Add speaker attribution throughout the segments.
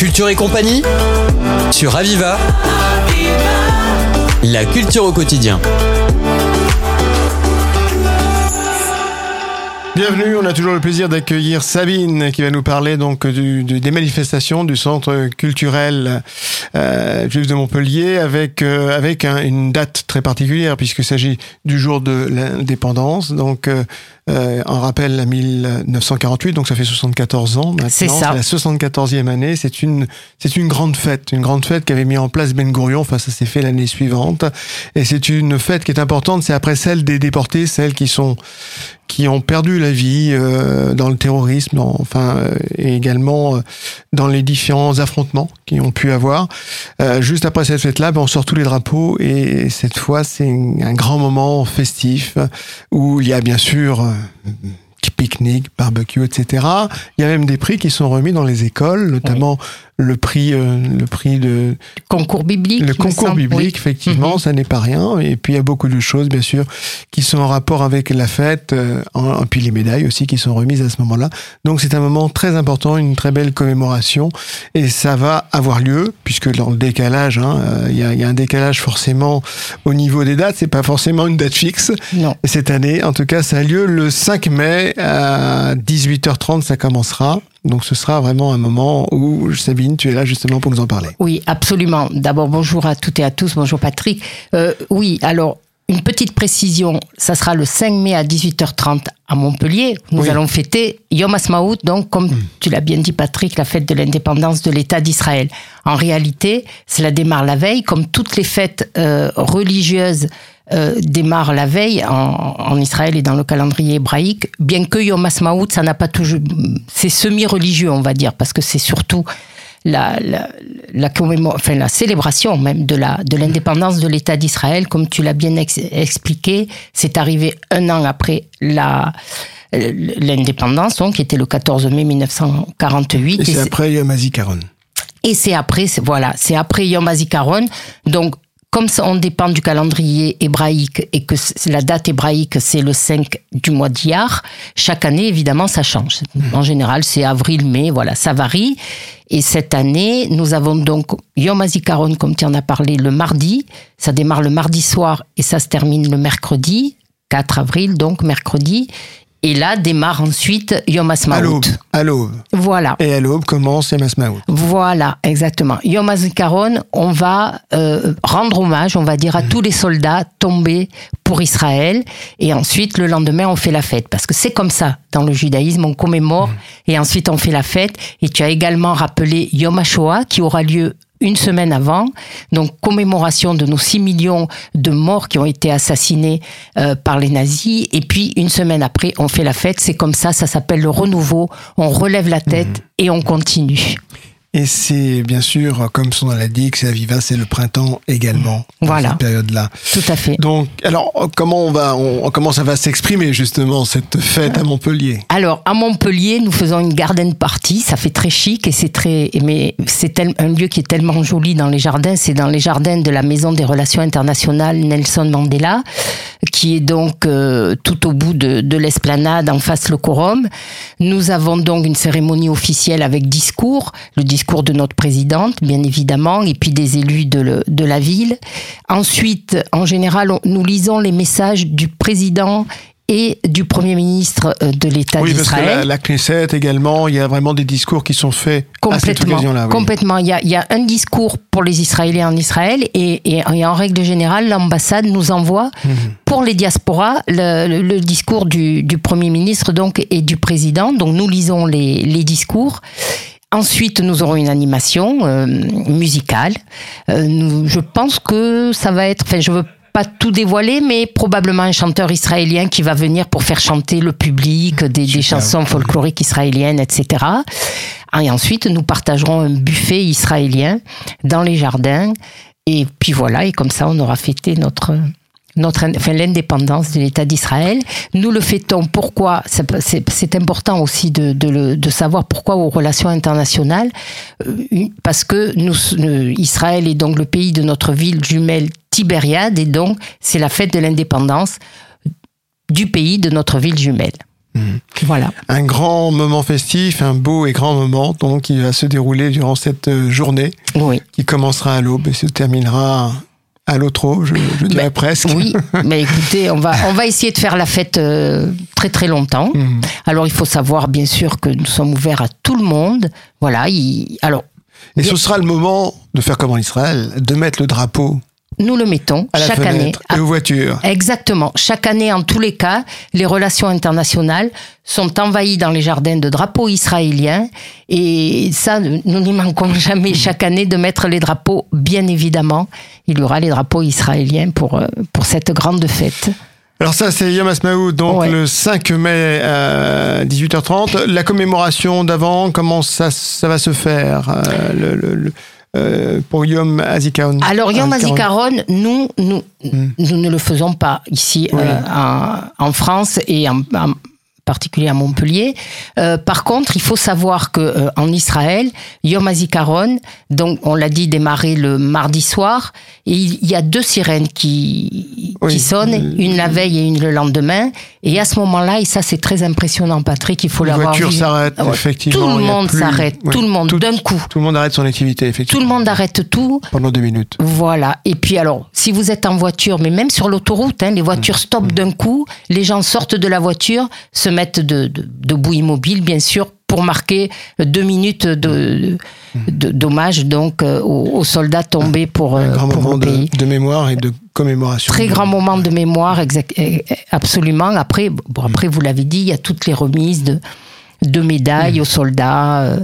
Speaker 1: Culture et compagnie sur Aviva. La culture au quotidien.
Speaker 2: Bienvenue, on a toujours le plaisir d'accueillir Sabine qui va nous parler donc des manifestations du centre culturel euh, juif de Montpellier avec euh, une date très particulière puisqu'il s'agit du jour de l'indépendance donc euh, euh, en rappel à 1948 donc ça fait 74 ans maintenant
Speaker 3: C'est ça.
Speaker 2: la 74e année c'est une c'est une grande fête une grande fête qu'avait mis en place Ben Gurion enfin ça s'est fait l'année suivante et c'est une fête qui est importante c'est après celle des déportés celles qui sont qui ont perdu la vie euh, dans le terrorisme, dans- enfin, euh, et également euh, dans les différents affrontements qui ont pu avoir. Juste après cette fête-là, ben, on sort tous les drapeaux et cette fois, c'est un grand moment festif où il y a bien sûr euh, pique-nique, barbecue, etc. Il y a même des prix qui sont remis dans les écoles, notamment le prix, euh, le prix de
Speaker 3: Concours biblique.
Speaker 2: le concours
Speaker 3: semble,
Speaker 2: biblique,
Speaker 3: oui.
Speaker 2: effectivement,
Speaker 3: Mhm.
Speaker 2: ça n'est pas rien. Et puis il y a beaucoup de choses, bien sûr, qui sont en rapport avec la fête, euh, en- et puis les médailles aussi qui sont remises à ce moment-là. Donc c'est un moment très important, une très belle commémoration, et ça va avoir lieu puisque dans le décalage, hein, euh, il y, a, il y a un décalage forcément au niveau des dates. C'est pas forcément une date fixe.
Speaker 3: Non.
Speaker 2: Et Cette année, en tout cas, ça a lieu le 5 mai à 18h30, ça commencera. Donc ce sera vraiment un moment où, Sabine, tu es là justement pour nous en parler.
Speaker 3: Oui, absolument. D'abord, bonjour à toutes et à tous. Bonjour Patrick. Euh, oui, alors, une petite précision. Ça sera le 5 mai à 18h30 à Montpellier. Nous
Speaker 2: Oui.
Speaker 3: allons fêter Yom Ha'atzmaut, donc, comme tu l'as bien dit Patrick, la fête de l'indépendance de l'État d'Israël. En réalité, cela démarre la veille, comme toutes les fêtes euh, religieuses euh, démarrent la veille en, en Israël et dans le calendrier hébraïque, bien que Yom Ha'atzmaut, ça n'a pas toujours... C'est semi-religieux, on va dire, parce que c'est surtout la, la, la, commémo- enfin, la célébration même de l'indépendance de l'État d'Israël, comme tu l'as bien ex- expliqué, c'est arrivé un an après la l'indépendance, donc qui était le 14 mai 1948.
Speaker 2: Et c'est
Speaker 3: c'est-
Speaker 2: après Yom HaZikaron.
Speaker 3: Et c'est après, voilà, c'est après Yom HaZikaron. Donc, comme ça, on dépend du calendrier hébraïque et que la date hébraïque, c'est le 5 du mois d'Iyar, chaque année, évidemment, ça change. En général, c'est avril, mai, voilà, ça varie. Et cette année, nous avons donc Yom HaZikaron, comme tu en as parlé, le mardi. Ça démarre le mardi soir et ça se termine le mercredi, 4 avril, donc mercredi. Et là démarre ensuite Yom
Speaker 2: l'aube. À l'aube.
Speaker 3: Voilà.
Speaker 2: Et à l'aube commence Yom HaSmaut.
Speaker 3: Voilà, exactement. Yom HaZikaron, on va euh, rendre hommage, on va dire, à tous les soldats tombés pour Israël. Et ensuite, le lendemain, on fait la fête. Parce que c'est comme ça, dans le judaïsme, on commémore et ensuite on fait la fête. Et tu as également rappelé Yom HaShoah, qui aura lieu une semaine avant, donc commémoration de nos 6 millions de morts qui ont été assassinés euh, par les nazis. Et puis une semaine après, on fait la fête. C'est comme ça, ça s'appelle le renouveau. On relève la tête et on continue.
Speaker 2: Et c'est bien sûr, comme son nom l'indique, c'est Aviva, c'est le printemps également.
Speaker 3: Voilà.
Speaker 2: Cette période-là.
Speaker 3: Tout à fait.
Speaker 2: Donc, alors, comment on va, on, comment ça va s'exprimer justement cette fête à Montpellier?
Speaker 3: Alors, à Montpellier, nous faisons une garden party. Ça fait très chic et c'est très, mais c'est tel- un lieu qui est tellement joli dans les jardins. C'est dans les jardins de la Maison des Relations Internationales Nelson Mandela, qui est donc euh, tout au bout de, de l'esplanade, en face le quorum. Nous avons donc une cérémonie officielle avec discours, le discours de notre présidente, bien évidemment, et puis des élus de, le- de la ville. Ensuite, en général, on- nous lisons les messages du président et du Premier ministre euh, de l'État
Speaker 2: Oui, parce que la,
Speaker 3: d'Israël.
Speaker 2: la Knesset également, il y a vraiment des discours qui sont faits à cette
Speaker 3: Complètement.
Speaker 2: occasion-là. oui.
Speaker 3: Complètement. Il y, a, il y a un discours pour les Israéliens en Israël et, et- et en règle générale, l'ambassade nous envoie
Speaker 2: Mhm.
Speaker 3: pour les diasporas le, le- le discours du, du Premier ministre donc, et du Président. Donc nous lisons les, les discours. Ensuite, nous aurons une animation euh, musicale. Euh, nous- je pense que ça va être. Enfin, je veux pas tout dévoiler, mais probablement un chanteur israélien qui va venir pour faire chanter le public des, des chansons folkloriques israéliennes, etc. Et ensuite, nous partagerons un buffet israélien dans les jardins. Et puis voilà, et comme ça, on aura fêté notre, notre, enfin, l'indépendance de l'État d'Israël. Nous le fêtons. Pourquoi? C'est- important aussi de, de, le- de savoir pourquoi aux relations internationales. Euh, Parce que nous, Israël est donc le pays de notre ville jumelle Tibériade, et donc c'est la fête de l'indépendance du pays de notre ville jumelle. Voilà.
Speaker 2: Un grand moment festif, un beau et grand moment donc qui va se dérouler durant cette euh, journée
Speaker 3: Oui.
Speaker 2: qui commencera à l'aube et se terminera à l'autre, je, je dirais
Speaker 3: Ben,
Speaker 2: presque.
Speaker 3: Oui, mais écoutez, on va, on va essayer de faire la fête euh, très très longtemps.
Speaker 2: Mhm.
Speaker 3: Alors il faut savoir bien sûr que nous sommes ouverts à tout le monde. Voilà. il- alors
Speaker 2: Et ce sera le moment de faire comme en Israël, de mettre le drapeau
Speaker 3: nous le mettons
Speaker 2: à
Speaker 3: chaque année.
Speaker 2: et aux voitures.
Speaker 3: Exactement. Chaque année, en tous les cas, les relations internationales sont envahies dans les jardins de drapeaux israéliens. Et ça, nous n'y manquons jamais chaque année de mettre les drapeaux, bien évidemment. Il y aura les drapeaux israéliens pour, euh, pour cette grande fête.
Speaker 2: Alors ça, c'est Yom Ha'atzmaut, donc
Speaker 3: Ouais.
Speaker 2: le 5 mai à 18h30. La commémoration d'avant, comment ça, ça va se faire euh, le, le- le- euh, pour Yom Hazikaron
Speaker 3: Alors, Yom.
Speaker 2: Hazikaron,
Speaker 3: nous, nous, nous ne le faisons pas ici euh, en, en France et en, en particulier à Montpellier. Euh, par contre, il faut savoir que euh, en Israël, Yom Hazikaron, donc on l'a dit, démarré le mardi soir, et il y a deux sirènes qui,
Speaker 2: Oui.
Speaker 3: qui sonnent,
Speaker 2: Euh,
Speaker 3: une la veille et une le lendemain. Et à ce moment-là, et ça c'est très impressionnant, Patrick, il faut
Speaker 2: Les
Speaker 3: l'avoir
Speaker 2: voitures
Speaker 3: vu.
Speaker 2: s'arrêtent,
Speaker 3: ouais.
Speaker 2: effectivement.
Speaker 3: Tout le monde
Speaker 2: plus-
Speaker 3: s'arrête, tout le monde,
Speaker 2: tout-
Speaker 3: d'un coup.
Speaker 2: Tout le monde arrête son activité,
Speaker 3: Tout
Speaker 2: effectivement.
Speaker 3: le monde arrête tout.
Speaker 2: Pendant deux minutes.
Speaker 3: Voilà. Et puis alors, si vous êtes en voiture, mais même sur l'autoroute, hein, les voitures stoppent d'un coup, les gens sortent de la voiture, se mettent de, de, debout immobile, bien sûr, pour marquer deux minutes de, d'hommage donc euh, aux, aux soldats tombés pour,
Speaker 2: Un
Speaker 3: euh,
Speaker 2: grand
Speaker 3: pour
Speaker 2: moment
Speaker 3: le
Speaker 2: de,
Speaker 3: pays.
Speaker 2: de mémoire et de commémoration.
Speaker 3: Très grand moment de mémoire, exact, absolument. Après, bon, après vous l'avez dit, il y a toutes les remises de, de médailles aux soldats euh,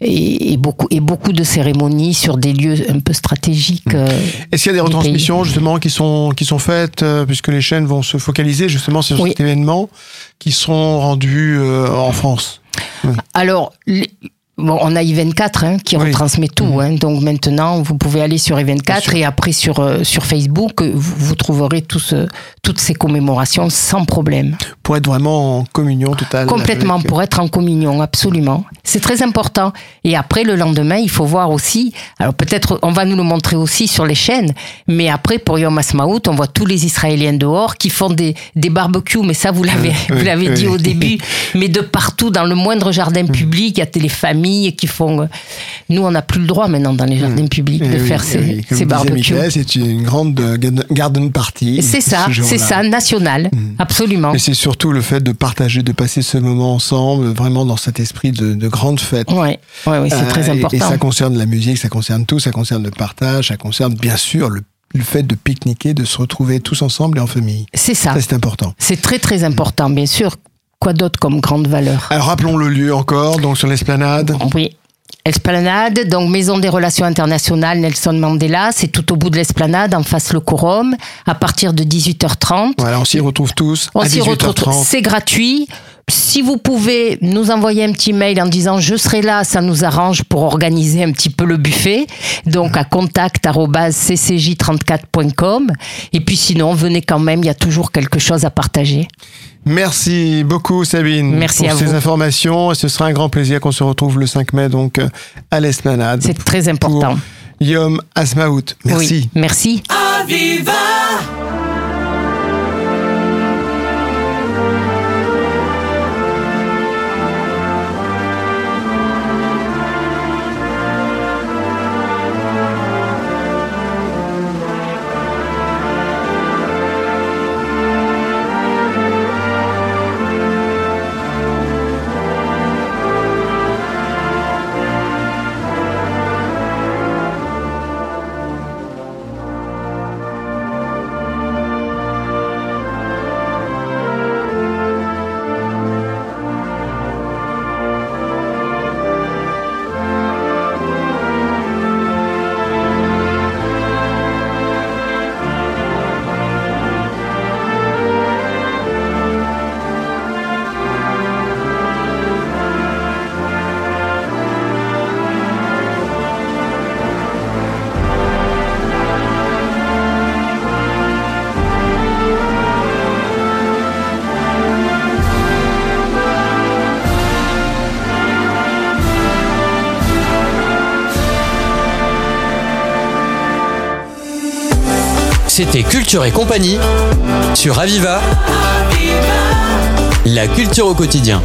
Speaker 3: et, et beaucoup, et beaucoup de cérémonies sur des lieux un peu stratégiques. euh,
Speaker 2: Est-ce qu'il y a des retransmissions justement qui sont qui sont faites euh, puisque les chaînes vont se focaliser justement sur
Speaker 3: Oui.
Speaker 2: cet événement qui seront rendus en France?
Speaker 3: Alors, les- bon, on a I24 hein, qui
Speaker 2: Oui.
Speaker 3: retransmet tout. hein. donc maintenant, vous pouvez aller sur
Speaker 2: Bien
Speaker 3: I24
Speaker 2: sûr.
Speaker 3: et après sur, euh, sur Facebook, euh, vous, vous trouverez tout ce- toutes ces commémorations sans problème.
Speaker 2: pour être vraiment en communion totale.
Speaker 3: Complètement,
Speaker 2: avec-
Speaker 3: pour être en communion, absolument. C'est très important. Et après, le lendemain, il faut voir aussi, alors peut-être on va nous le montrer aussi sur les chaînes, mais après, pour Yom Ha'atzmaut, on voit tous les Israéliens dehors qui font des, des barbecues, mais ça, vous l'avez,
Speaker 2: Oui,
Speaker 3: vous l'avez
Speaker 2: oui.
Speaker 3: dit au début, mais de partout, dans le moindre jardin public, il y a des familles qui font... euh, Nous, on n'a plus le droit maintenant dans les jardins publics
Speaker 2: Eh
Speaker 3: de
Speaker 2: oui,
Speaker 3: faire
Speaker 2: eh
Speaker 3: ces,
Speaker 2: oui.
Speaker 3: Ces barbecues.
Speaker 2: C'est une grande euh, garden- party.
Speaker 3: C'est ça,
Speaker 2: ce
Speaker 3: c'est ça, national, absolument.
Speaker 2: Et c'est surtout le fait de partager, de passer ce moment ensemble, vraiment dans cet esprit de, de grande fête.
Speaker 3: Ouais, ouais, ouais, c'est
Speaker 2: Euh,
Speaker 3: très
Speaker 2: et-
Speaker 3: important.
Speaker 2: Et, ça concerne la musique, ça concerne tout, ça concerne le partage, ça concerne bien sûr le, le fait de pique-niquer, de se retrouver tous ensemble et en famille.
Speaker 3: C'est ça.
Speaker 2: Ça, c'est important.
Speaker 3: C'est très très important, bien sûr. Quoi d'autre comme grande valeur?
Speaker 2: Alors rappelons le lieu encore, donc sur l'esplanade.
Speaker 3: Oui. Esplanade, donc Maison des Relations Internationales Nelson Mandela, c'est tout au bout de l'esplanade, en face le quorum, à partir de 18h30.
Speaker 2: Voilà, on s'y retrouve tous
Speaker 3: On s'y retrouve.
Speaker 2: 18h30.
Speaker 3: C'est gratuit. Si vous pouvez nous envoyer un petit mail en disant je serai là, ça nous arrange pour organiser un petit peu le buffet. Donc à contact@ccj34.com. Et puis sinon, venez quand même, il y a toujours quelque chose à partager.
Speaker 2: Merci beaucoup Sabine
Speaker 3: Merci
Speaker 2: pour
Speaker 3: à
Speaker 2: ces
Speaker 3: vous.
Speaker 2: informations. Et ce sera un grand plaisir qu'on se retrouve le 5 mai donc euh, à l'esplanade.
Speaker 3: C'est très important.
Speaker 2: Pour Yom Asmaout. Merci.
Speaker 3: Oui, merci.
Speaker 4: Aviva!
Speaker 1: C'était Culture et compagnie sur
Speaker 4: Aviva.
Speaker 1: La culture au quotidien.